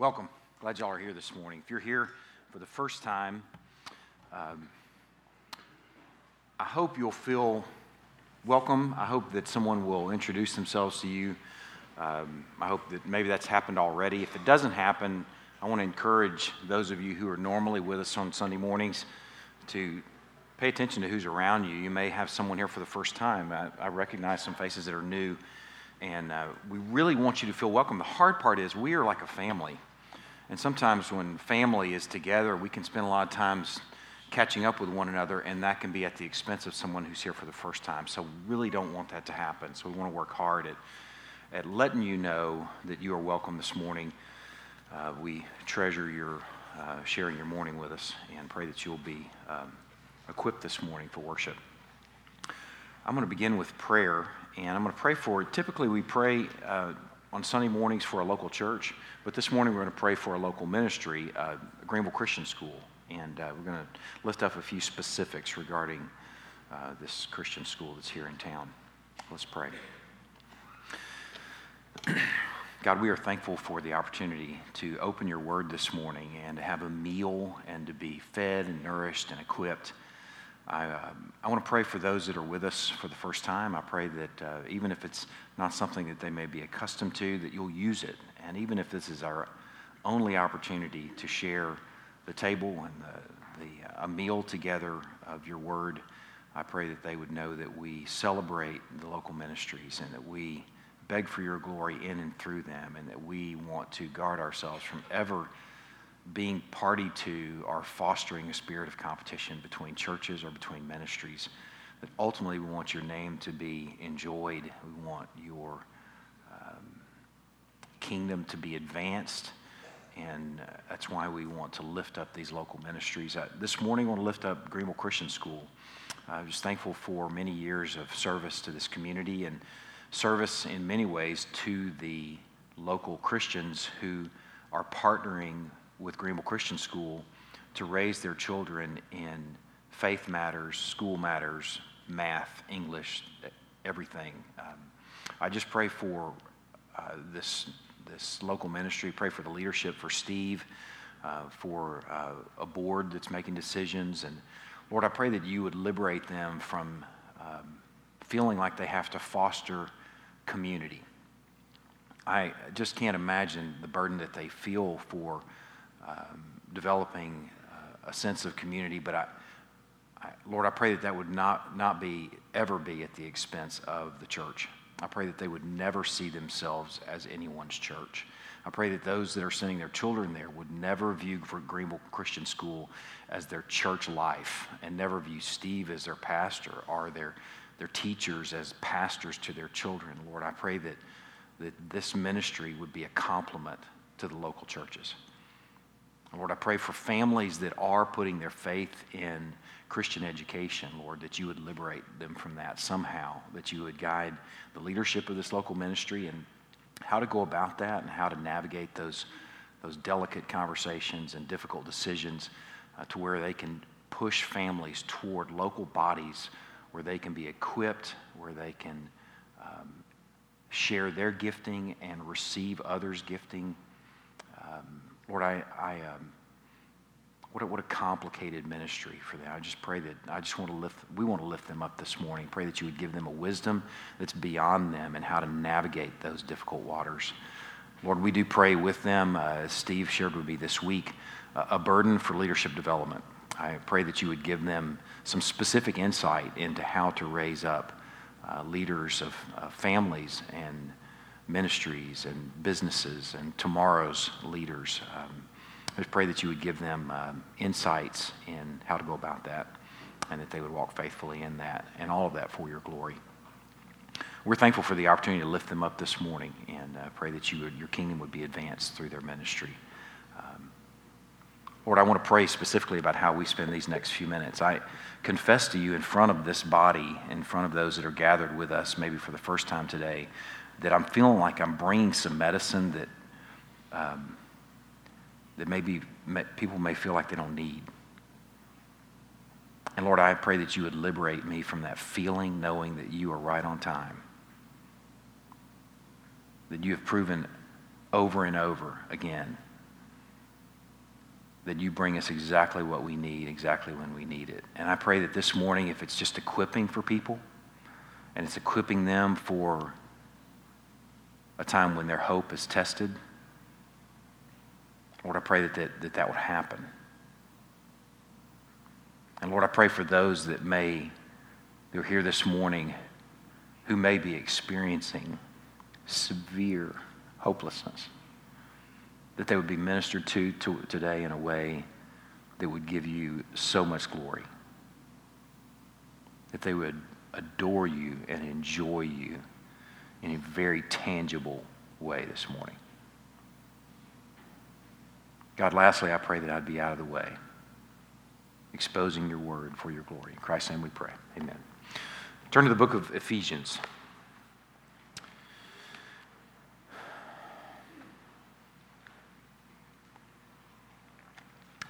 welcome. Glad y'all are here this morning. If you're here for the first time, um, I hope you'll feel welcome. I hope that someone will introduce themselves to you. Um, I hope that maybe that's happened already. If it doesn't happen, I want to encourage those of you who are normally with us on Sunday mornings to pay attention to who's around you. You may have someone here for the first time. I, I recognize some faces that are new, and uh, we really want you to feel welcome. The hard part is we are like a family. And sometimes when family is together, we can spend a lot of times catching up with one another, and that can be at the expense of someone who's here for the first time. So, we really don't want that to happen. So, we want to work hard at, at letting you know that you are welcome this morning. Uh, we treasure your uh, sharing your morning with us and pray that you'll be um, equipped this morning for worship. I'm going to begin with prayer, and I'm going to pray for. It. Typically, we pray uh, on Sunday mornings for a local church, but this morning we're going to pray for a local ministry, uh, Greenville Christian School, and uh, we're going to lift up a few specifics regarding uh, this Christian school that's here in town. Let's pray. God, we are thankful for the opportunity to open your word this morning and to have a meal and to be fed and nourished and equipped. I, uh, I want to pray for those that are with us for the first time. I pray that uh, even if it's not something that they may be accustomed to, that you'll use it. And even if this is our only opportunity to share the table and the, the, uh, a meal together of your word, I pray that they would know that we celebrate the local ministries and that we beg for your glory in and through them, and that we want to guard ourselves from ever being party to or fostering a spirit of competition between churches or between ministries. That ultimately we want your name to be enjoyed. We want your um, kingdom to be advanced. And uh, that's why we want to lift up these local ministries. Uh, this morning, I want to lift up Greenville Christian School. I'm just thankful for many years of service to this community and service in many ways to the local Christians who are partnering with Greenville Christian School to raise their children in faith matters, school matters, math, English, everything. Um, I just pray for uh, this, this local ministry, pray for the leadership, for Steve, uh, for uh, a board that's making decisions. And Lord, I pray that you would liberate them from um, feeling like they have to foster community. I just can't imagine the burden that they feel for um, developing uh, a sense of community, but I, I, Lord, I pray that that would not, not be, ever be at the expense of the church. I pray that they would never see themselves as anyone's church. I pray that those that are sending their children there would never view Greenville Christian School as their church life and never view Steve as their pastor or their their teachers as pastors to their children. Lord, I pray that, that this ministry would be a complement to the local churches. Lord, I pray for families that are putting their faith in Christian education, Lord, that you would liberate them from that somehow, that you would guide the leadership of this local ministry and how to go about that and how to navigate those, those delicate conversations and difficult decisions uh, to where they can push families toward local bodies where they can be equipped, where they can um, share their gifting and receive others' gifting. Um, Lord, I, I um, what a, what a complicated ministry for them. I just pray that I just want to lift, we want to lift them up this morning. Pray that you would give them a wisdom that's beyond them and how to navigate those difficult waters. Lord, we do pray with them, uh, as Steve shared with me this week, uh, a burden for leadership development. I pray that you would give them some specific insight into how to raise up uh, leaders of families and ministries and businesses and tomorrow's leaders. Um, I just pray that you would give them um, insights in how to go about that and that they would walk faithfully in that and all of that for your glory. We're thankful for the opportunity to lift them up this morning and uh, pray that you would, your kingdom would be advanced through their ministry. Um, Lord, I want to pray specifically about how we spend these next few minutes. I confess to you in front of this body, in front of those that are gathered with us, maybe for the first time today, that I'm feeling like I'm bringing some medicine that, um, that maybe people may feel like they don't need. And Lord, I pray that you would liberate me from that feeling, knowing that you are right on time. That you have proven over and over again that you bring us exactly what we need, exactly when we need it. And I pray that this morning, if it's just equipping for people, and it's equipping them for a time when their hope is tested, Lord, I pray that that, that, that would happen. And Lord, I pray for those that may, they're here this morning, who may be experiencing severe hopelessness, that they would be ministered to, to today in a way that would give you so much glory, that they would adore you and enjoy you in a very tangible way this morning. God, lastly, I pray that I'd be out of the way, exposing your word for your glory. In Christ's name we pray. Amen. Turn to the book of Ephesians.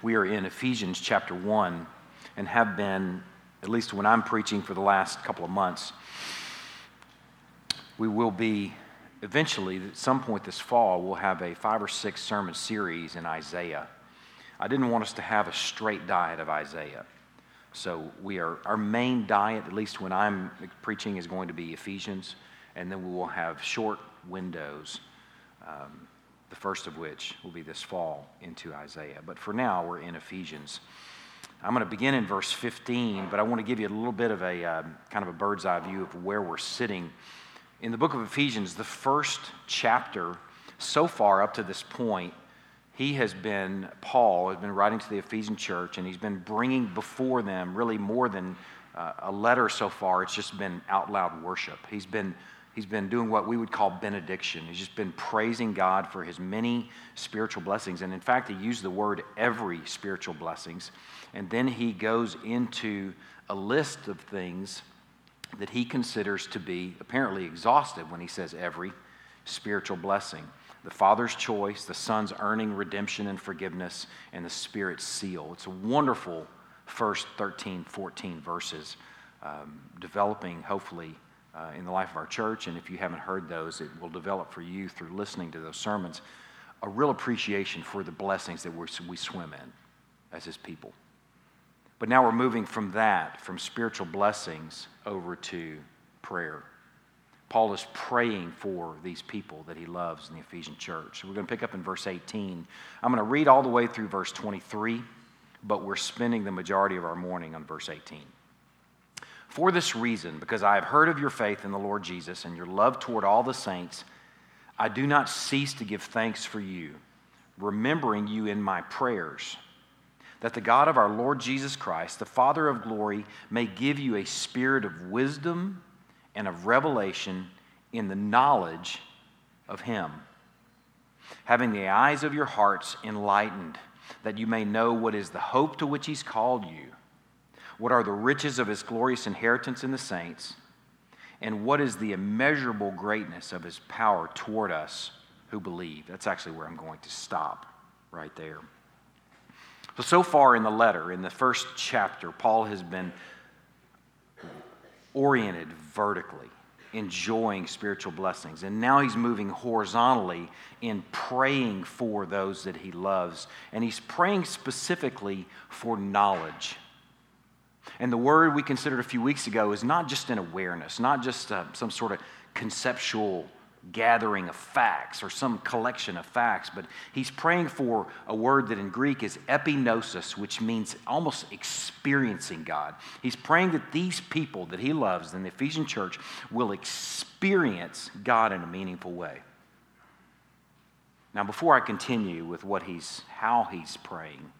We are in Ephesians chapter 1 and have been, at least when I'm preaching for the last couple of months. We will be eventually, at some point this fall, we'll have a five or six sermon series in Isaiah. I didn't want us to have a straight diet of Isaiah. So we are our main diet, at least when I'm preaching, is going to be Ephesians, and then we will have short windows. Um, the first of which will be this fall into Isaiah. But for now, we're in Ephesians. I'm going to begin in verse 15, but I want to give you a little bit of a uh, kind of a bird's eye view of where we're sitting in the book of Ephesians, the first chapter, so far up to this point, he has been, Paul has been writing to the Ephesian church, and he's been bringing before them really more than uh, a letter so far. It's just been out loud worship. He's been, he's been doing what we would call benediction. He's just been praising God for his many spiritual blessings. And in fact, he used the word every spiritual blessings. And then he goes into a list of things that he considers to be apparently exhaustive when he says every spiritual blessing the Father's choice, the Son's earning redemption and forgiveness, and the Spirit's seal. It's a wonderful first 13, 14 verses, um, developing hopefully uh, in the life of our church. And if you haven't heard those, it will develop for you through listening to those sermons a real appreciation for the blessings that we swim in as His people. But now we're moving from that, from spiritual blessings, over to prayer. Paul is praying for these people that he loves in the Ephesian church. So we're going to pick up in verse 18. I'm going to read all the way through verse 23, but we're spending the majority of our morning on verse 18. For this reason, because I have heard of your faith in the Lord Jesus and your love toward all the saints, I do not cease to give thanks for you, remembering you in my prayers that the God of our Lord Jesus Christ, the Father of glory, may give you a spirit of wisdom and of revelation in the knowledge of Him, having the eyes of your hearts enlightened, that you may know what is the hope to which He's called you, what are the riches of His glorious inheritance in the saints, and what is the immeasurable greatness of His power toward us who believe. That's actually where I'm going to stop right there. So, so far in the letter, in the first chapter, Paul has been oriented vertically, enjoying spiritual blessings. And now he's moving horizontally in praying for those that he loves. And he's praying specifically for knowledge. And the word we considered a few weeks ago is not just an awareness, not just uh, some sort of conceptual gathering of facts or some collection of facts, but he's praying for a word that in Greek is epignosis, which means almost experiencing God. He's praying that these people that he loves in the Ephesian church will experience God in a meaningful way. Now, before I continue with what he's, how he's praying,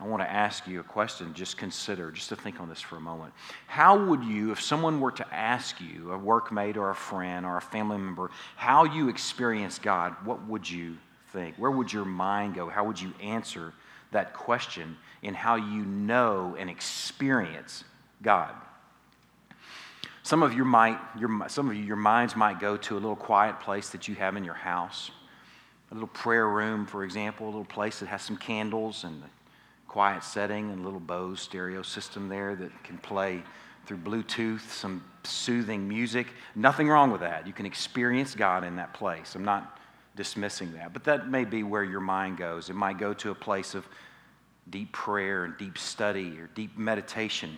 I want to ask you a question, just consider, just to think on this for a moment. How would you, if someone were to ask you, a workmate or a friend or a family member, how you experience God, what would you think? Where would your mind go? How would you answer that question in how you know and experience God? Some of you might, your, some of you, your minds might go to a little quiet place that you have in your house, a little prayer room, for example, a little place that has some candles and quiet setting and little Bose stereo system there that can play through Bluetooth some soothing music. Nothing wrong with that. You can experience God in that place. I'm not dismissing that. But that may be where your mind goes. It might go to a place of deep prayer and deep study or deep meditation.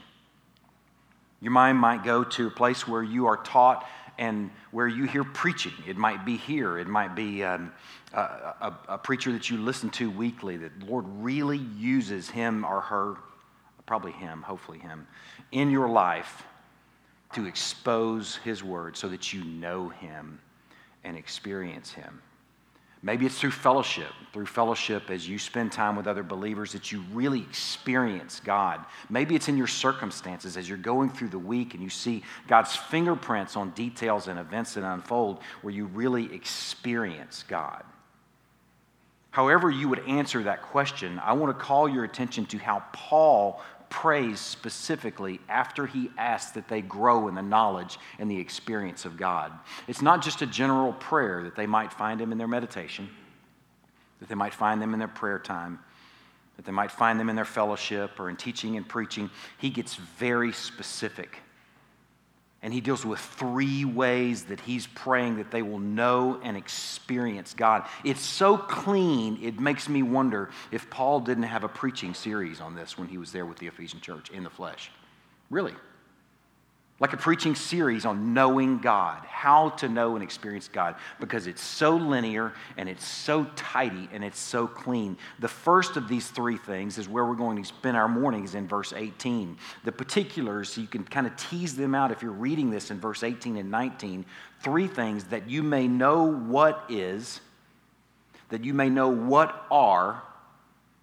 Your mind might go to a place where you are taught and where you hear preaching. It might be here, it might be um, a, a, a preacher that you listen to weekly that Lord really uses him or her, probably him, hopefully him, in your life to expose his word so that you know him and experience him. Maybe it's through fellowship, through fellowship as you spend time with other believers that you really experience God. Maybe it's in your circumstances as you're going through the week and you see God's fingerprints on details and events that unfold where you really experience God. However, you would answer that question, I want to call your attention to how Paul prays specifically after he asks that they grow in the knowledge and the experience of God. It's not just a general prayer that they might find him in their meditation, that they might find them in their prayer time, that they might find them in their fellowship or in teaching and preaching. He gets very specific and he deals with three ways that he's praying that they will know and experience God. It's so clean, it makes me wonder if Paul didn't have a preaching series on this when he was there with the Ephesian church in the flesh. Really like a preaching series on knowing God, how to know and experience God, because it's so linear and it's so tidy and it's so clean. The first of these three things is where we're going to spend our mornings in verse 18. The particulars, you can kind of tease them out if you're reading this in verse 18 and 19. Three things that you may know what is, that you may know what are,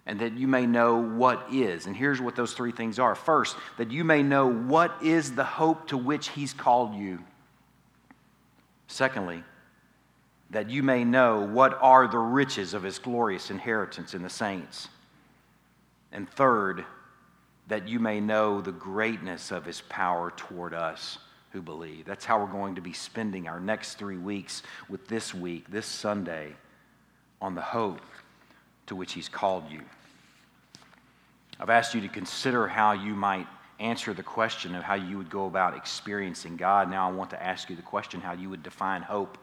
and that you may know what is. And here's what those three things are. First, that you may know what is the hope to which He's called you. Secondly, that you may know what are the riches of His glorious inheritance in the saints. And third, that you may know the greatness of His power toward us who believe. That's how we're going to be spending our next three weeks with this week, this Sunday, on the hope to which He's called you. I've asked you to consider how you might answer the question of how you would go about experiencing God. Now I want to ask you the question how you would define hope.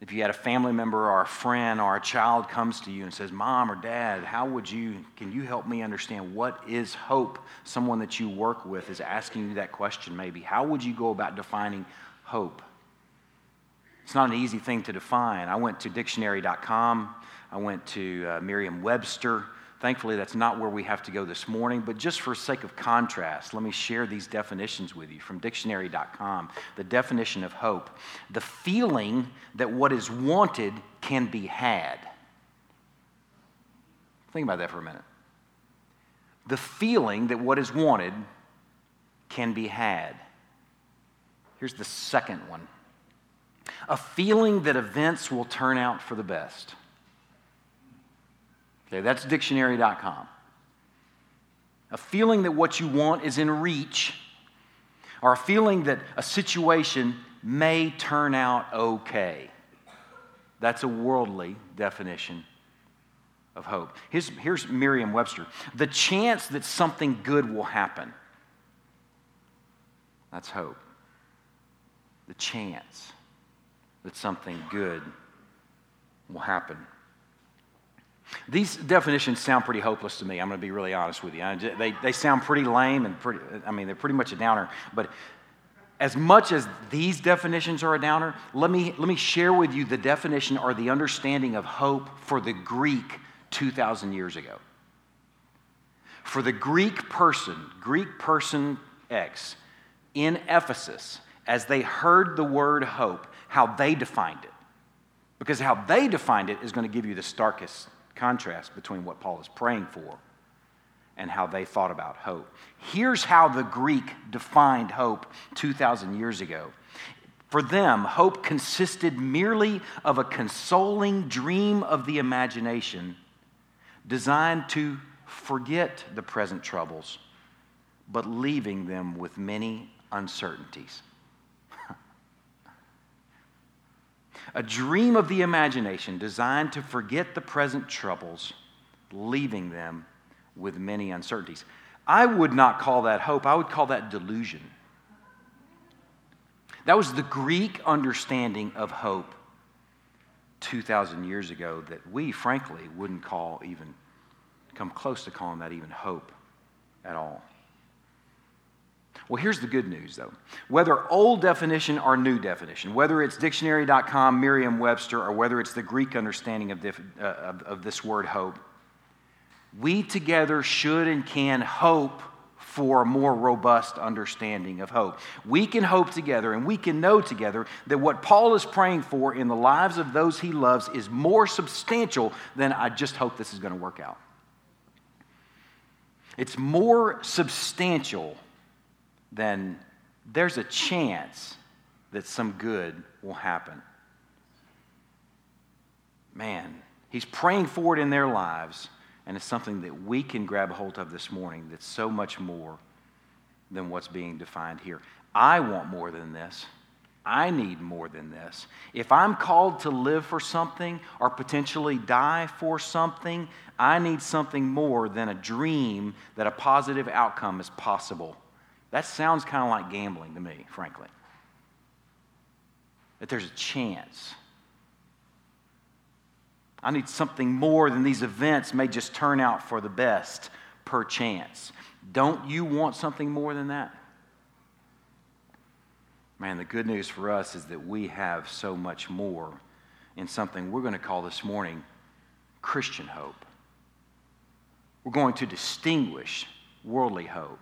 If you had a family member or a friend or a child comes to you and says, Mom or Dad, how would you, can you help me understand what is hope? Someone that you work with is asking you that question maybe. How would you go about defining hope? It's not an easy thing to define. I went to dictionary.com I went to uh, Merriam Webster. Thankfully, that's not where we have to go this morning, but just for sake of contrast, let me share these definitions with you from dictionary.com. The definition of hope the feeling that what is wanted can be had. Think about that for a minute. The feeling that what is wanted can be had. Here's the second one a feeling that events will turn out for the best. Okay, that's dictionary.com. A feeling that what you want is in reach, or a feeling that a situation may turn out okay. That's a worldly definition of hope. Here's, here's Merriam Webster the chance that something good will happen. That's hope. The chance that something good will happen. These definitions sound pretty hopeless to me. I'm going to be really honest with you. They, they sound pretty lame and pretty, I mean, they're pretty much a downer. But as much as these definitions are a downer, let me, let me share with you the definition or the understanding of hope for the Greek 2,000 years ago. For the Greek person, Greek person X, in Ephesus, as they heard the word hope, how they defined it. Because how they defined it is going to give you the starkest contrast between what Paul is praying for and how they thought about hope. Here's how the Greek defined hope 2,000 years ago. For them, hope consisted merely of a consoling dream of the imagination designed to forget the present troubles, but leaving them with many uncertainties. A dream of the imagination designed to forget the present troubles, leaving them with many uncertainties. I would not call that hope, I would call that delusion. That was the Greek understanding of hope. 2,000 years ago that we, frankly, wouldn't call even, come close to calling that even hope at all. Well, here's the good news, though. Whether old definition or new definition, whether it's dictionary.com, Merriam Webster, or whether it's the Greek understanding of, dif- uh, of, of this word hope, we together should and can hope for a more robust understanding of hope. We can hope together and we can know together that what Paul is praying for in the lives of those he loves is more substantial than I just hope this is going to work out. It's more substantial than there's a chance that some good will happen. Man, he's praying for it in their lives and it's something that we can grab hold of this morning that's so much more than what's being defined here. I want more than this. I need more than this. If I'm called to live for something or potentially die for something, I need something more than a dream that a positive outcome is possible. That sounds kind of like gambling to me, frankly. That there's a chance I need something more than these events may just turn out for the best per chance. Don't you want something more than that? Man, the good news for us is that we have so much more in something we're going to call this morning Christian hope. We're going to distinguish worldly hope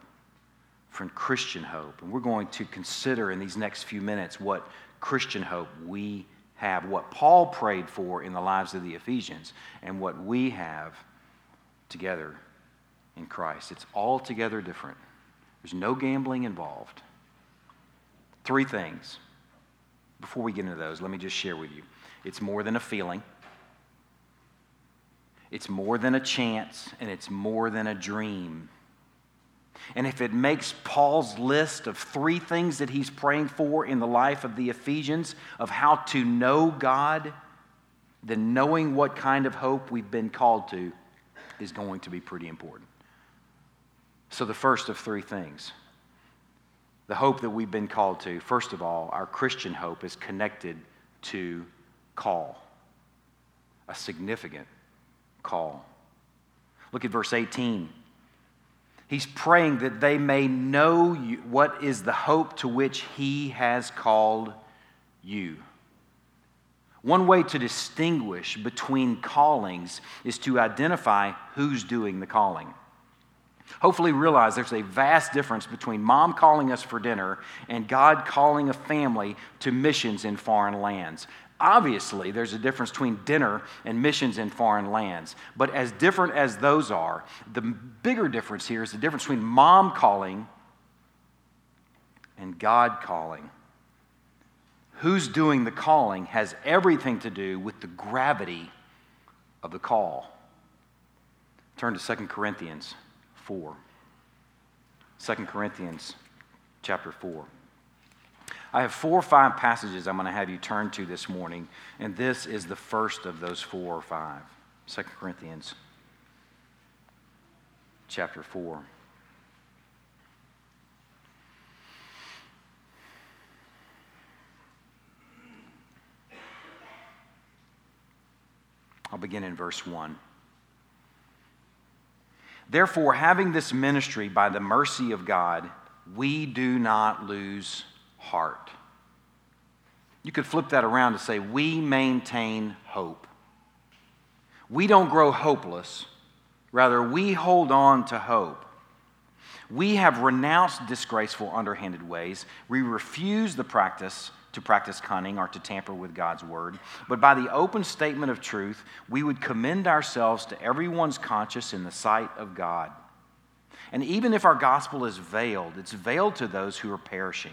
from Christian hope. And we're going to consider in these next few minutes what Christian hope we have, what Paul prayed for in the lives of the Ephesians, and what we have together in Christ. It's altogether different. There's no gambling involved. Three things. Before we get into those, let me just share with you. It's more than a feeling, it's more than a chance, and it's more than a dream. And if it makes Paul's list of three things that he's praying for in the life of the Ephesians of how to know God, then knowing what kind of hope we've been called to is going to be pretty important. So, the first of three things the hope that we've been called to, first of all, our Christian hope is connected to call, a significant call. Look at verse 18. He's praying that they may know you, what is the hope to which He has called you. One way to distinguish between callings is to identify who's doing the calling. Hopefully, realize there's a vast difference between mom calling us for dinner and God calling a family to missions in foreign lands. Obviously, there's a difference between dinner and missions in foreign lands. But as different as those are, the bigger difference here is the difference between mom calling and God calling. Who's doing the calling has everything to do with the gravity of the call. Turn to 2 Corinthians 4. 2 Corinthians chapter 4. I have four or five passages I'm going to have you turn to this morning, and this is the first of those four or five. 2 Corinthians chapter 4. I'll begin in verse 1. Therefore, having this ministry by the mercy of God, we do not lose heart. You could flip that around to say, we maintain hope. We don't grow hopeless, rather, we hold on to hope. We have renounced disgraceful, underhanded ways. We refuse the practice to practice cunning or to tamper with God's word. But by the open statement of truth, we would commend ourselves to everyone's conscience in the sight of God. And even if our gospel is veiled, it's veiled to those who are perishing.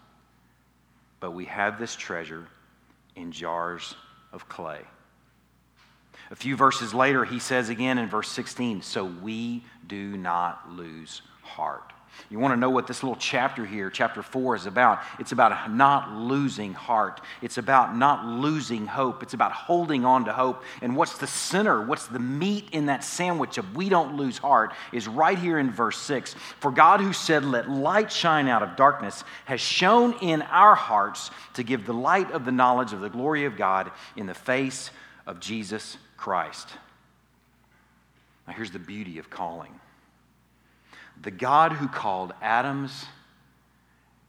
but we have this treasure in jars of clay A few verses later, he says again in verse 16, So we do not lose heart. You want to know what this little chapter here, chapter 4, is about? It's about not losing heart. It's about not losing hope. It's about holding on to hope. And what's the center, what's the meat in that sandwich of we don't lose heart is right here in verse 6. For God, who said, Let light shine out of darkness, has shone in our hearts to give the light of the knowledge of the glory of God in the face of Jesus Christ. Now, here's the beauty of calling the God who called atoms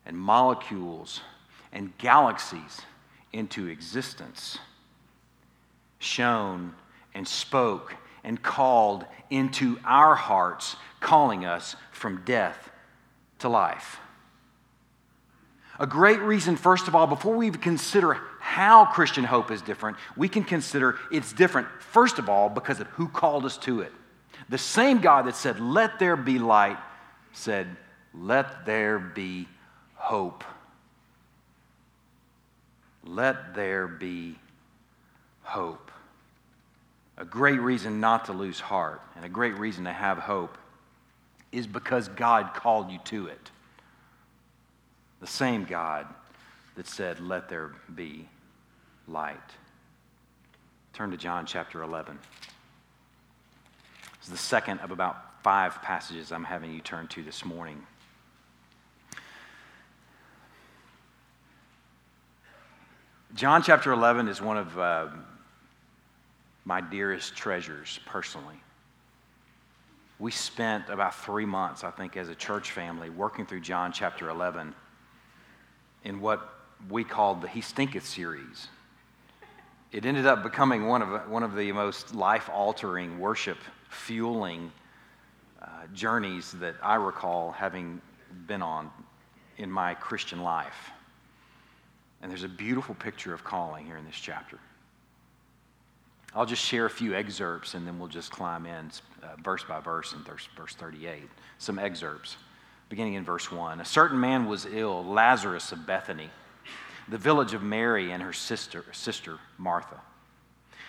and molecules and galaxies into existence shone and spoke and called into our hearts, calling us from death to life. A great reason, first of all, before we even consider how Christian hope is different, we can consider it's different, first of all, because of who called us to it. The same God that said, Let there be light, said, Let there be hope. Let there be hope. A great reason not to lose heart and a great reason to have hope is because God called you to it. The same God that said, Let there be light. Turn to John chapter 11. It's the second of about five passages I'm having you turn to this morning. John chapter 11 is one of uh, my dearest treasures personally. We spent about three months, I think, as a church family working through John chapter 11 in what we called the He Stinketh series. It ended up becoming one of, one of the most life altering worship fueling uh, journeys that I recall having been on in my Christian life. And there's a beautiful picture of calling here in this chapter. I'll just share a few excerpts and then we'll just climb in uh, verse by verse in verse 38. Some excerpts, beginning in verse 1. A certain man was ill, Lazarus of Bethany, the village of Mary and her sister, sister Martha.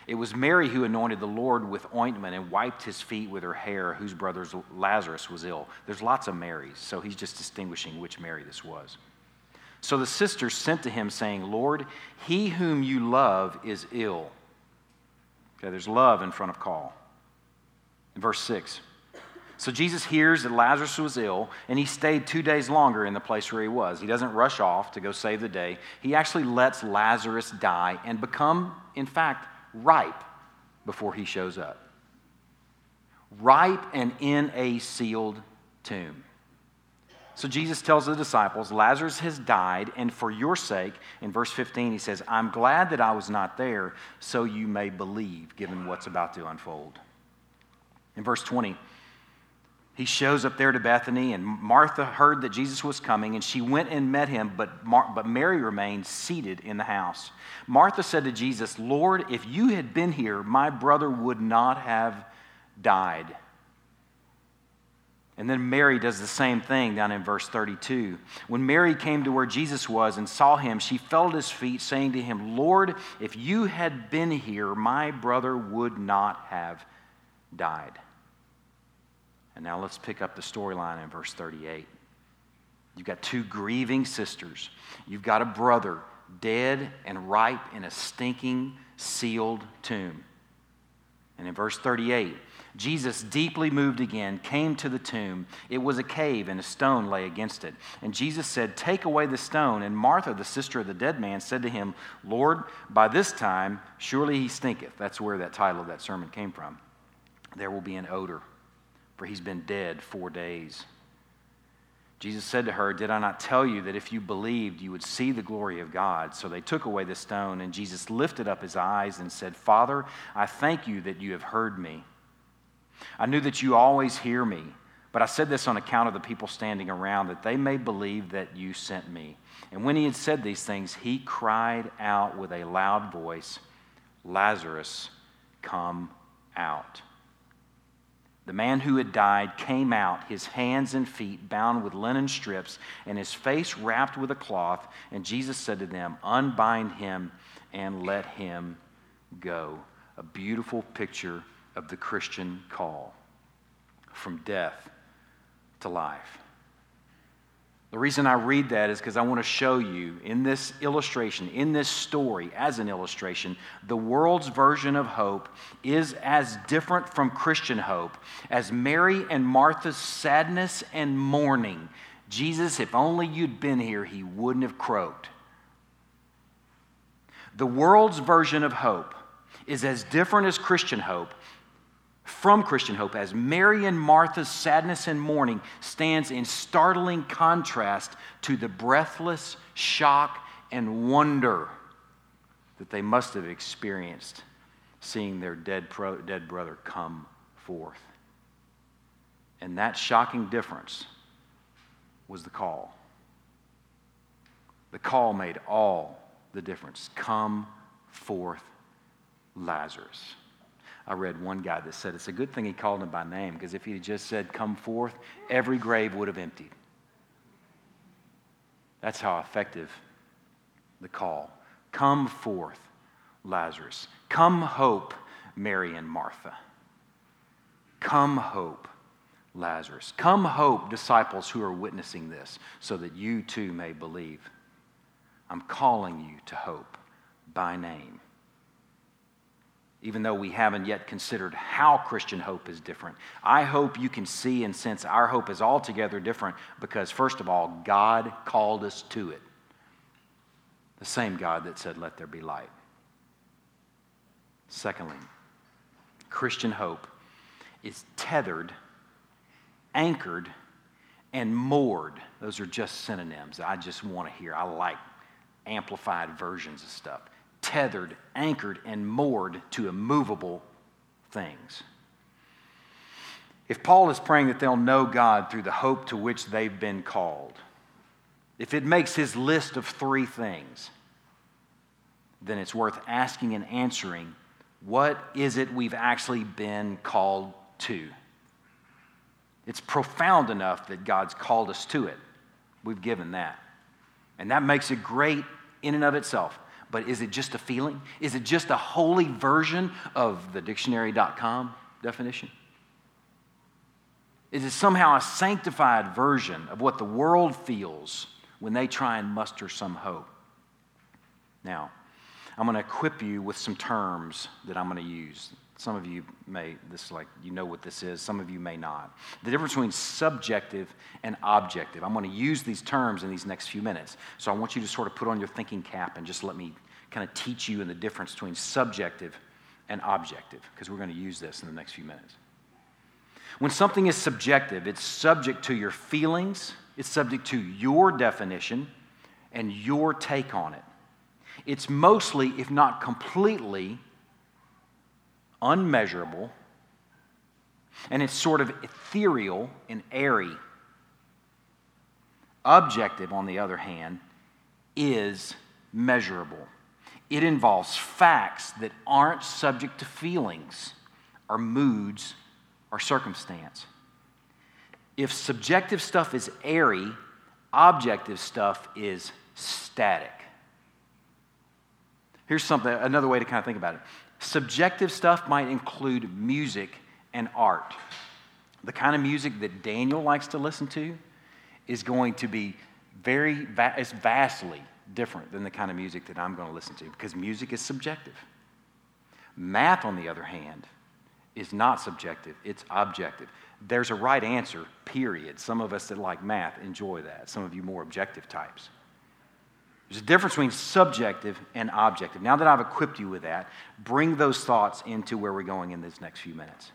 It was Mary who anointed the Lord with ointment and wiped his feet with her hair, whose brother Lazarus was ill. There's lots of Marys, so he's just distinguishing which Mary this was. So the sisters sent to him, saying, Lord, he whom you love is ill. Okay, there's love in front of call. Verse 6. So Jesus hears that Lazarus was ill, and he stayed two days longer in the place where he was. He doesn't rush off to go save the day. He actually lets Lazarus die and become, in fact, ripe before he shows up. Ripe and in a sealed tomb. So Jesus tells the disciples, Lazarus has died, and for your sake, in verse 15, he says, I'm glad that I was not there, so you may believe, given what's about to unfold. In verse 20, he shows up there to Bethany, and Martha heard that Jesus was coming, and she went and met him, but, Mar- but Mary remained seated in the house. Martha said to Jesus, Lord, if you had been here, my brother would not have died. And then Mary does the same thing down in verse 32. When Mary came to where Jesus was and saw him, she fell at his feet, saying to him, Lord, if you had been here, my brother would not have died. And now let's pick up the storyline in verse 38. You've got two grieving sisters. You've got a brother dead and ripe in a stinking, sealed tomb. And in verse 38, Jesus, deeply moved again, came to the tomb. It was a cave, and a stone lay against it. And Jesus said, Take away the stone. And Martha, the sister of the dead man, said to him, Lord, by this time, surely he stinketh. That's where that title of that sermon came from. There will be an odor for he's been dead four days. Jesus said to her, Did I not tell you that if you believed, you would see the glory of God? So they took away the stone, and Jesus lifted up his eyes and said, Father, I thank you that you have heard me. I knew that you always hear me, but I said this on account of the people standing around, that they may believe that you sent me. And when he had said these things, he cried out with a loud voice, Lazarus, come out. The man who had died came out, his hands and feet bound with linen strips, and his face wrapped with a cloth. And Jesus said to them, Unbind him and let him go. a beautiful picture of the Christian call from death to life. The reason I read that is because I want to show you in this illustration, in this story, as an illustration, the world's version of hope is as different from Christian hope as Mary and Martha's sadness and mourning. Jesus, if only you'd been here, he wouldn't have croaked. The world's version of hope is as different as Christian hope from Christian hope as Mary and Martha's sadness and mourning stands in startling contrast to the breathless shock and wonder that they must have experienced seeing their dead, pro, dead brother come forth. And that shocking difference was the call. The call made all the difference. Come forth, Lazarus. I read one guy that said it's a good thing he called him by name because if he had just said, Come forth, every grave would have emptied. That's how effective the call. Come forth, Lazarus. Come hope, Mary and Martha. Come hope, Lazarus. Come hope, disciples who are witnessing this, so that you too may believe. I'm calling you to hope by name even though we haven't yet considered how Christian hope is different. I hope you can see and sense our hope is altogether different because, first of all, God called us to it. The same God that said, Let there be light. Secondly, Christian hope is tethered, anchored, and moored. Those are just synonyms I just want to hear. I like amplified versions of stuff tethered, anchored, and moored to immovable things. If Paul is praying that they'll know God through the hope to which they've been called, if it makes his list of three things, then it's worth asking and answering what is it we've actually been called to? It's profound enough that God's called us to it. We've given that. And that makes it great in and of itself. But is it just a feeling? Is it just a holy version of the dictionary.com definition? Is it somehow a sanctified version of what the world feels when they try and muster some hope? Now, I'm going to equip you with some terms that I'm going to use. Some of you may, this like, you know what this is, some of you may not. The difference between subjective and objective. I'm going to use these terms in these next few minutes. So I want you to sort of put on your thinking cap and just let me kind of teach you in the difference between subjective and objective, because we're going to use this in the next few minutes. When something is subjective, it's subject to your feelings, it's subject to your definition and your take on it. It's mostly, if not completely, unmeasurable, and it's sort of ethereal and airy. Objective, on the other hand, is measurable. It involves facts that aren't subject to feelings or moods or circumstance. If subjective stuff is airy, objective stuff is static. Here's something another way to kind of think about it. Subjective stuff might include music and art. The kind of music that Daniel likes to listen to is going to be very it's vastly different than the kind of music that I'm going to listen to because music is subjective. Math, on the other hand, is not subjective, it's objective. There's a right answer, period. Some of us that like math enjoy that, some of you more objective types. There's a difference between subjective and objective. Now that I've equipped you with that, bring those thoughts into where we're going in these next few minutes.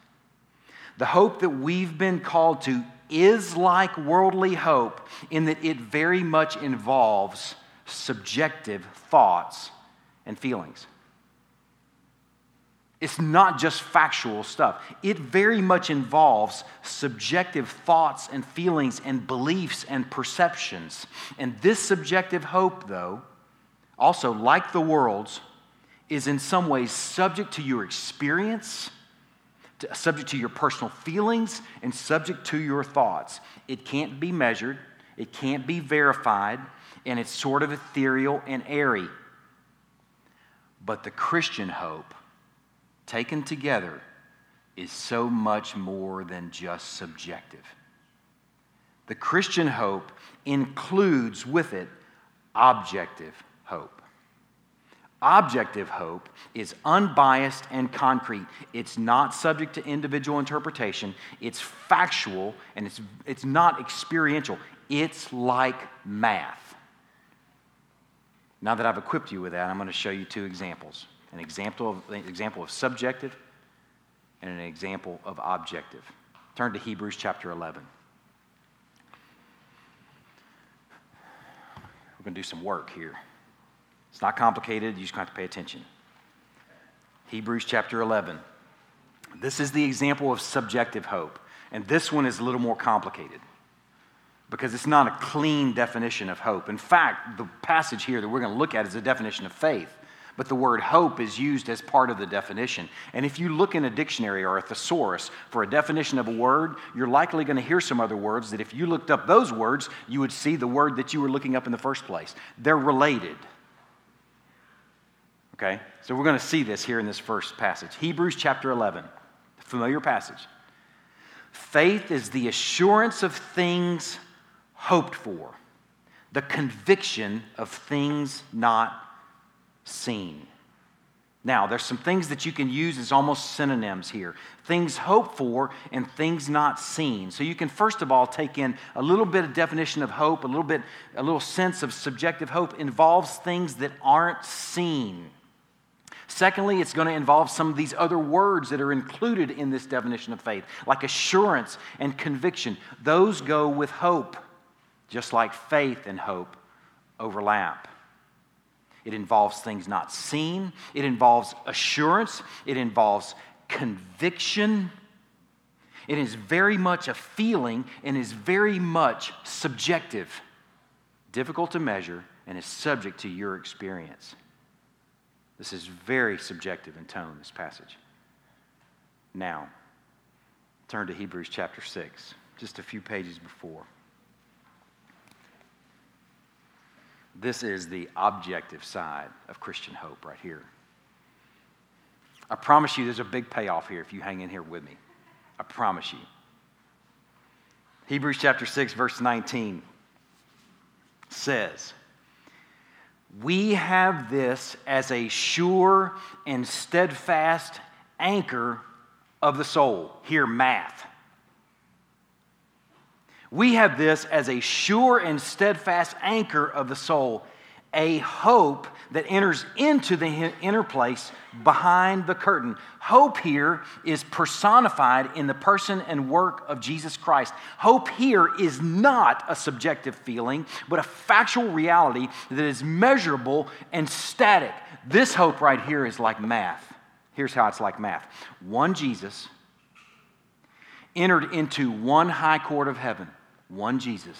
The hope that we've been called to is like worldly hope in that it very much involves subjective thoughts and feelings. It's not just factual stuff. It very much involves subjective thoughts and feelings and beliefs and perceptions. And this subjective hope, though, also like the world's, is in some ways subject to your experience, subject to your personal feelings, and subject to your thoughts. It can't be measured, it can't be verified, and it's sort of ethereal and airy. But the Christian hope taken together, is so much more than just subjective. The Christian hope includes with it objective hope. Objective hope is unbiased and concrete. It's not subject to individual interpretation. It's factual and it's, it's not experiential. It's like math. Now that I've equipped you with that, I'm going to show you two examples an example of, an example of subjective and an example of objective. Turn to Hebrews chapter 11. We're going to do some work here. It's not complicated, you just have to pay attention. Hebrews chapter 11. This is the example of subjective hope, and this one is a little more complicated because it's not a clean definition of hope. In fact, the passage here that we're going to look at is a definition of faith, but the word hope is used as part of the definition. And if you look in a dictionary or a thesaurus for a definition of a word, you're likely going to hear some other words that if you looked up those words, you would see the word that you were looking up in the first place. They're related. Okay? So we're going to see this here in this first passage. Hebrews chapter 11, familiar passage. Faith is the assurance of things hoped for, the conviction of things not seen. Now, there's some things that you can use as almost synonyms here things hoped for and things not seen. So you can first of all take in a little bit of definition of hope, a little bit, a little sense of subjective hope involves things that aren't seen. Secondly, it's going to involve some of these other words that are included in this definition of faith, like assurance and conviction. Those go with hope, just like faith and hope overlap. It involves things not seen, it involves assurance, it involves conviction. It is very much a feeling and is very much subjective, difficult to measure, and is subject to your experience. This is very subjective in tone, this passage. Now, turn to Hebrews chapter 6, just a few pages before. This is the objective side of Christian hope right here. I promise you there's a big payoff here if you hang in here with me. I promise you. Hebrews chapter 6, verse 19 says, we have this as a sure and steadfast anchor of the soul. Here, math. We have this as a sure and steadfast anchor of the soul, a hope that enters into the inner place behind the curtain. Hope here is personified in the person and work of Jesus Christ. Hope here is not a subjective feeling, but a factual reality that is measurable and static. This hope right here is like math. Here's how it's like math one Jesus entered into one high court of heaven, one Jesus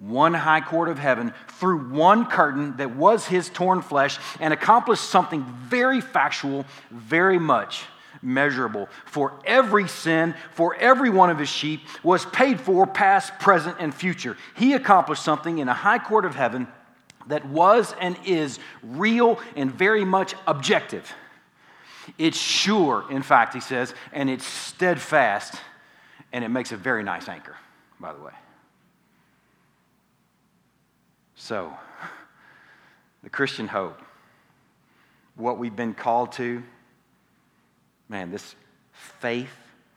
one high court of heaven through one curtain that was his torn flesh and accomplished something very factual, very much measurable. For every sin, for every one of his sheep was paid for, past, present, and future. He accomplished something in a high court of heaven that was and is real and very much objective. It's sure, in fact, he says, and it's steadfast, and it makes a very nice anchor, by the way. So, the Christian hope, what we've been called to, man, this faith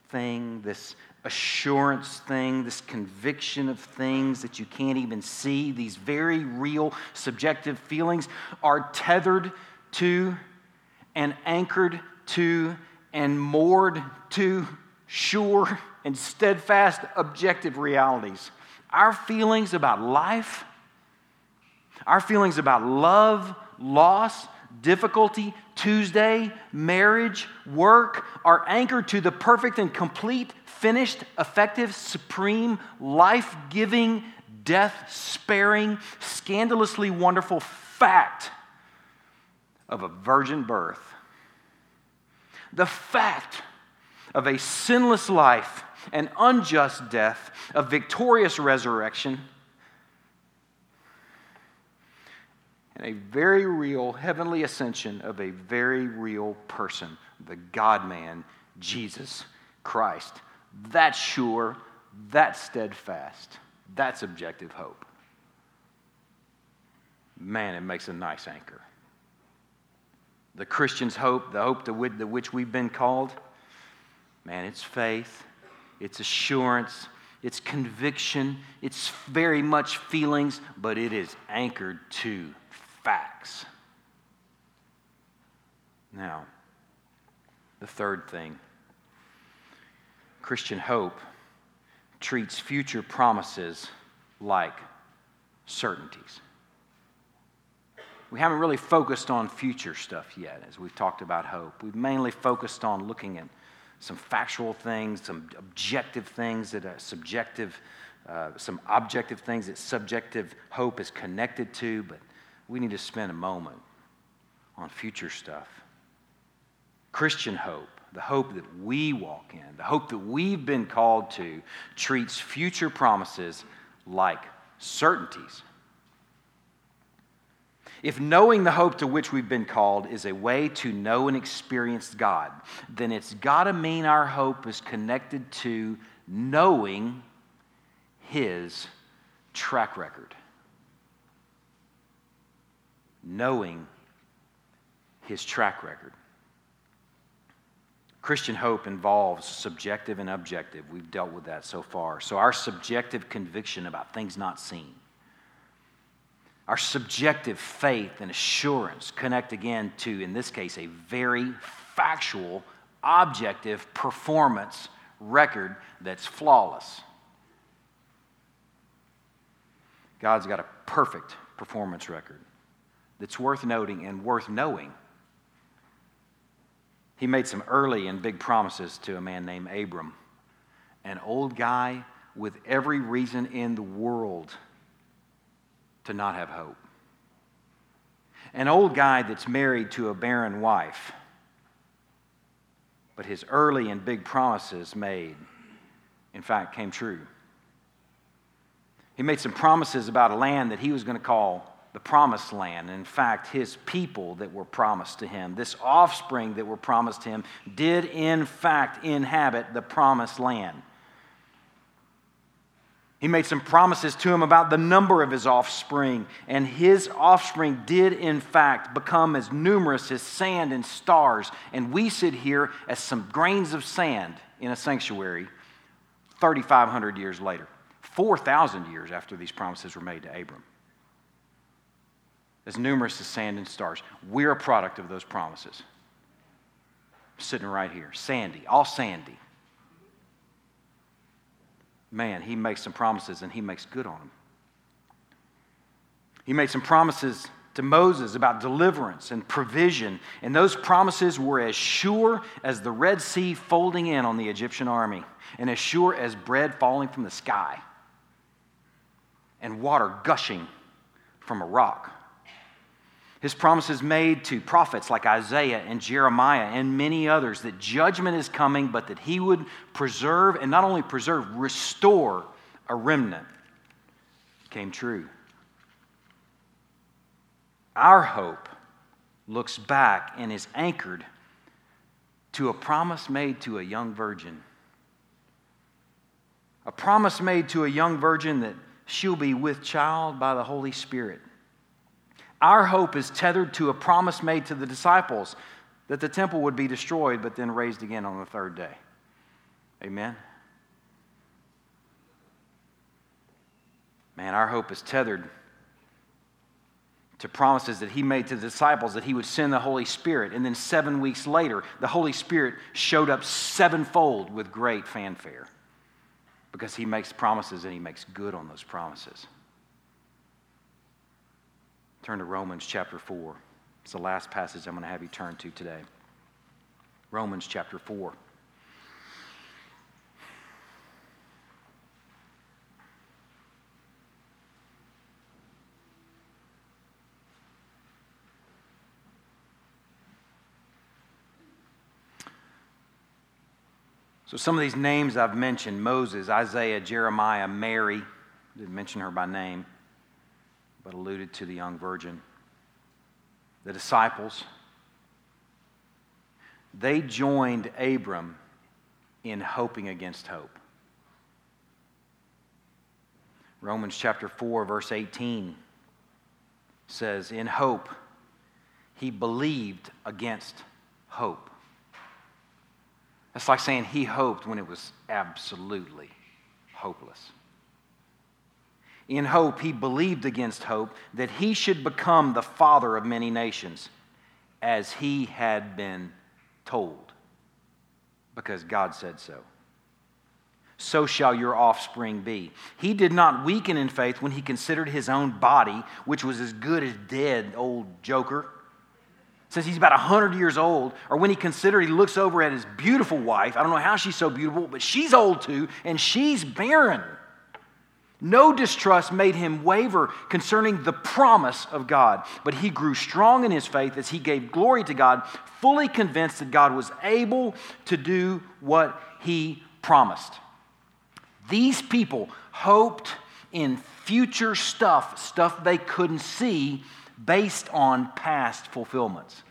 thing, this assurance thing, this conviction of things that you can't even see, these very real subjective feelings are tethered to and anchored to and moored to sure and steadfast objective realities. Our feelings about life our feelings about love, loss, difficulty, Tuesday, marriage, work are anchored to the perfect and complete, finished, effective, supreme, life giving, death sparing, scandalously wonderful fact of a virgin birth. The fact of a sinless life, an unjust death, a victorious resurrection and a very real heavenly ascension of a very real person, the God man, Jesus Christ. That's sure, that's steadfast, that's objective hope. Man, it makes a nice anchor. The Christian's hope, the hope to which we've been called, man, it's faith, it's assurance, it's conviction, it's very much feelings, but it is anchored to facts. Now, the third thing Christian hope treats future promises like certainties. We haven't really focused on future stuff yet as we've talked about hope. We've mainly focused on looking at some factual things, some objective things that are subjective, uh, some objective things that subjective hope is connected to, but we need to spend a moment on future stuff. Christian hope, the hope that we walk in, the hope that we've been called to, treats future promises like certainties. If knowing the hope to which we've been called is a way to know and experience God, then it's got to mean our hope is connected to knowing His track record. Knowing His track record. Christian hope involves subjective and objective. We've dealt with that so far. So, our subjective conviction about things not seen our subjective faith and assurance connect again to, in this case, a very factual, objective performance record that's flawless. God's got a perfect performance record that's worth noting and worth knowing. He made some early and big promises to a man named Abram, an old guy with every reason in the world to not have hope. An old guy that's married to a barren wife, but his early and big promises made, in fact, came true. He made some promises about a land that he was going to call the promised land. In fact, his people that were promised to him, this offspring that were promised to him, did in fact inhabit the promised land. He made some promises to him about the number of his offspring, and his offspring did, in fact, become as numerous as sand and stars. And we sit here as some grains of sand in a sanctuary 3,500 years later, 4,000 years after these promises were made to Abram. As numerous as sand and stars. We're a product of those promises. Sitting right here, sandy, all sandy man, he makes some promises and he makes good on them. He made some promises to Moses about deliverance and provision, and those promises were as sure as the Red Sea folding in on the Egyptian army, and as sure as bread falling from the sky, and water gushing from a rock. His promises made to prophets like Isaiah and Jeremiah and many others that judgment is coming, but that he would preserve, and not only preserve, restore a remnant came true. Our hope looks back and is anchored to a promise made to a young virgin. A promise made to a young virgin that she'll be with child by the Holy Spirit. Our hope is tethered to a promise made to the disciples that the temple would be destroyed but then raised again on the third day. Amen? Man, our hope is tethered to promises that he made to the disciples that he would send the Holy Spirit. And then seven weeks later, the Holy Spirit showed up sevenfold with great fanfare because he makes promises and he makes good on those promises. Turn to Romans chapter 4. It's the last passage I'm going to have you turn to today. Romans chapter 4. So, some of these names I've mentioned Moses, Isaiah, Jeremiah, Mary, didn't mention her by name but alluded to the young virgin. The disciples, they joined Abram in hoping against hope. Romans chapter 4, verse 18 says, In hope, he believed against hope. That's like saying he hoped when it was absolutely hopeless. In hope, he believed against hope that he should become the father of many nations, as he had been told, because God said so. So shall your offspring be. He did not weaken in faith when he considered his own body, which was as good as dead, old joker since he's about 100 years old, or when he considered, he looks over at his beautiful wife. I don't know how she's so beautiful, but she's old too, and she's barren. No distrust made him waver concerning the promise of God, but he grew strong in his faith as he gave glory to God, fully convinced that God was able to do what he promised. These people hoped in future stuff, stuff they couldn't see, based on past fulfillments.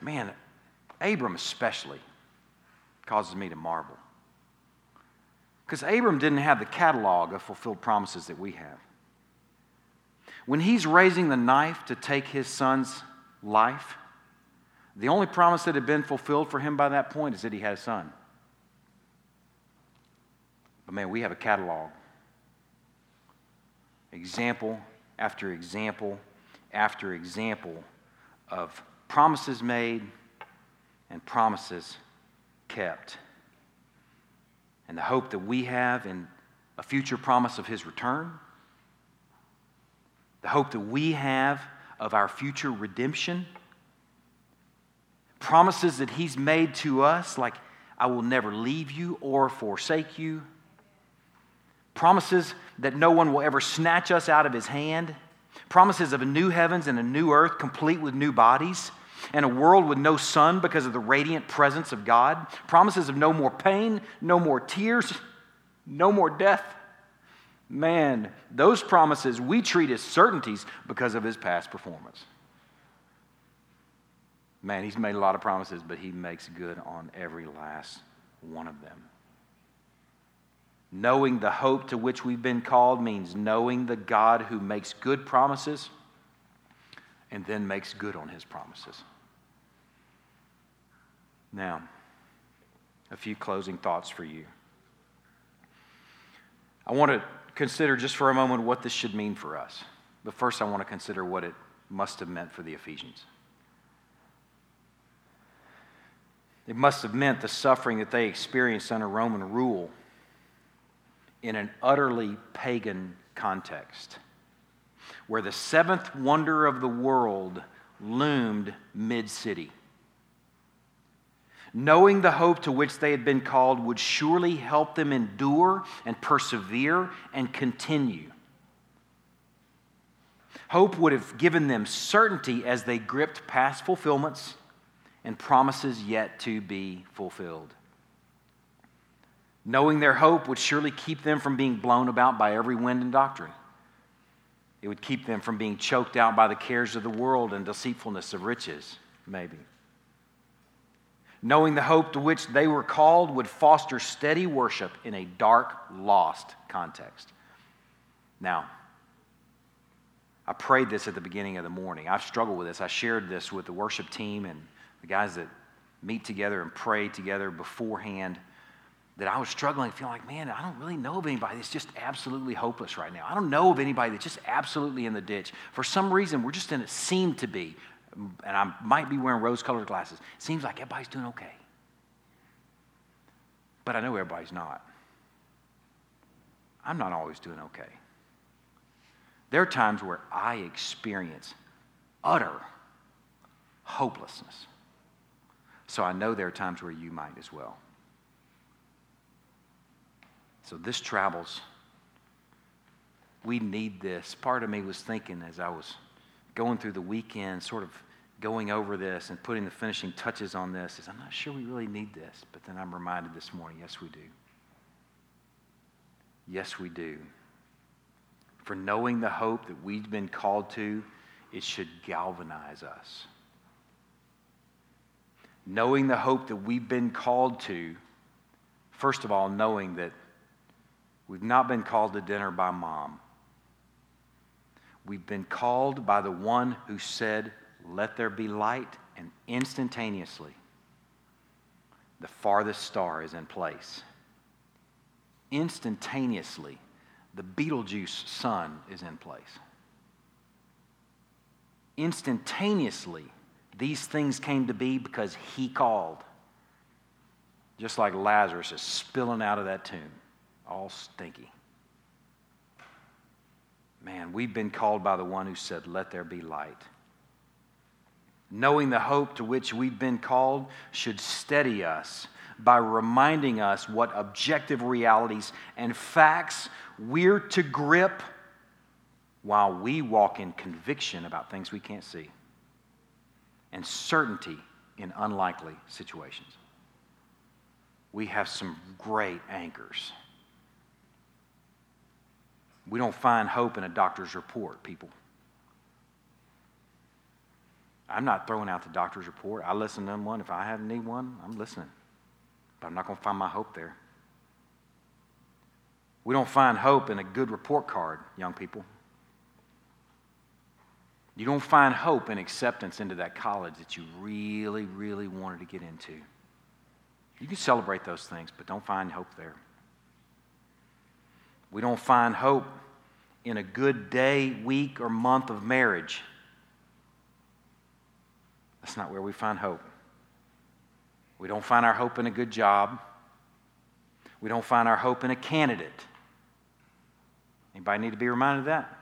Man, Abram especially causes me to marvel. Because Abram didn't have the catalog of fulfilled promises that we have. When he's raising the knife to take his son's life, the only promise that had been fulfilled for him by that point is that he had a son. But man, we have a catalog example after example after example of promises made and promises kept. And the hope that we have in a future promise of His return, the hope that we have of our future redemption, promises that He's made to us, like, I will never leave you or forsake you promises that no one will ever snatch us out of his hand, promises of a new heavens and a new earth complete with new bodies, and a world with no sun because of the radiant presence of God, promises of no more pain, no more tears, no more death. Man, those promises we treat as certainties because of his past performance. Man, he's made a lot of promises, but he makes good on every last one of them. Knowing the hope to which we've been called means knowing the God who makes good promises and then makes good on his promises. Now, a few closing thoughts for you. I want to consider just for a moment what this should mean for us. But first, I want to consider what it must have meant for the Ephesians. It must have meant the suffering that they experienced under Roman rule in an utterly pagan context, where the seventh wonder of the world loomed mid city. Knowing the hope to which they had been called would surely help them endure and persevere and continue. Hope would have given them certainty as they gripped past fulfillments and promises yet to be fulfilled. Knowing their hope would surely keep them from being blown about by every wind and doctrine. It would keep them from being choked out by the cares of the world and deceitfulness of riches, maybe. Knowing the hope to which they were called would foster steady worship in a dark, lost context. Now, I prayed this at the beginning of the morning. I've struggled with this. I shared this with the worship team and the guys that meet together and pray together beforehand that I was struggling, feeling like, man, I don't really know of anybody that's just absolutely hopeless right now. I don't know of anybody that's just absolutely in the ditch. For some reason, we're just in it, seem to be, and I might be wearing rose colored glasses. Seems like everybody's doing okay. But I know everybody's not. I'm not always doing okay. There are times where I experience utter hopelessness. So I know there are times where you might as well. So this travels. We need this. Part of me was thinking as I was going through the weekend, sort of going over this and putting the finishing touches on this, is I'm not sure we really need this. But then I'm reminded this morning, yes, we do. Yes, we do. For knowing the hope that we've been called to it should galvanize us. Knowing the hope that we've been called to, first of all, knowing that we've not been called to dinner by mom. We've been called by the one who said, Let there be light, and instantaneously, the farthest star is in place. Instantaneously, the Betelgeuse sun is in place. Instantaneously, these things came to be because he called. Just like Lazarus is spilling out of that tomb, all stinky. Man, we've been called by the one who said, Let there be light. Knowing the hope to which we've been called should steady us by reminding us what objective realities and facts we're to grip while we walk in conviction about things we can't see and certainty in unlikely situations. We have some great anchors. We don't find hope in a doctor's report, people. I'm not throwing out the doctor's report. I listen to them one. If I have need one, I'm listening. But I'm not going to find my hope there. We don't find hope in a good report card, young people. You don't find hope and acceptance into that college that you really, really wanted to get into. You can celebrate those things, but don't find hope there. We don't find hope in a good day, week, or month of marriage. That's not where we find hope. We don't find our hope in a good job. We don't find our hope in a candidate. Anybody need to be reminded of that?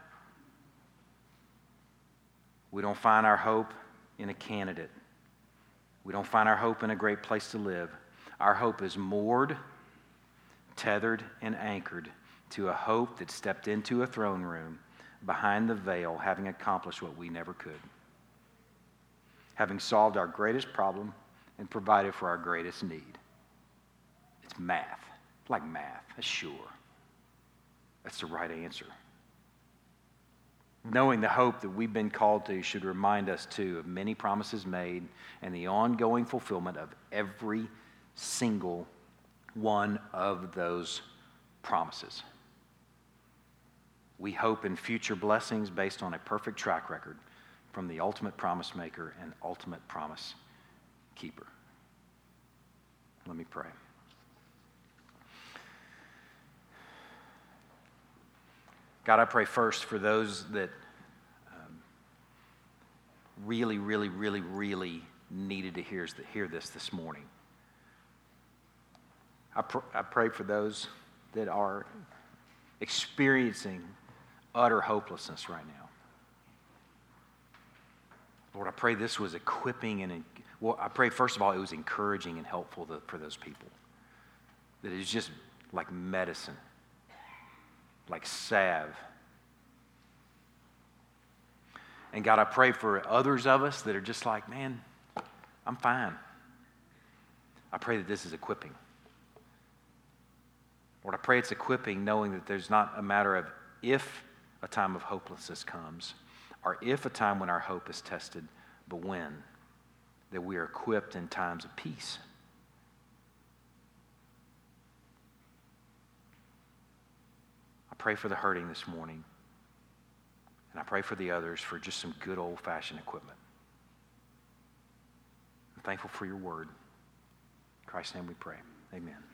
We don't find our hope in a candidate. We don't find our hope in a great place to live. Our hope is moored, tethered, and anchored to a hope that stepped into a throne room behind the veil, having accomplished what we never could, having solved our greatest problem and provided for our greatest need. It's math, like math, that's sure. That's the right answer. Knowing the hope that we've been called to should remind us, too, of many promises made and the ongoing fulfillment of every single one of those promises. We hope in future blessings based on a perfect track record from the ultimate promise maker and ultimate promise keeper. Let me pray. God, I pray first for those that um, really, really, really, really needed to hear, hear this this morning. I, pr- I pray for those that are experiencing utter hopelessness right now. Lord, I pray this was equipping and, well, I pray first of all it was encouraging and helpful to, for those people. That it's just like medicine, like salve. And God, I pray for others of us that are just like, man, I'm fine. I pray that this is equipping. Lord, I pray it's equipping knowing that there's not a matter of if a time of hopelessness comes, or if a time when our hope is tested, but when, that we are equipped in times of peace. I pray for the hurting this morning, and I pray for the others for just some good old fashioned equipment. I'm thankful for your word. In Christ's name we pray. Amen.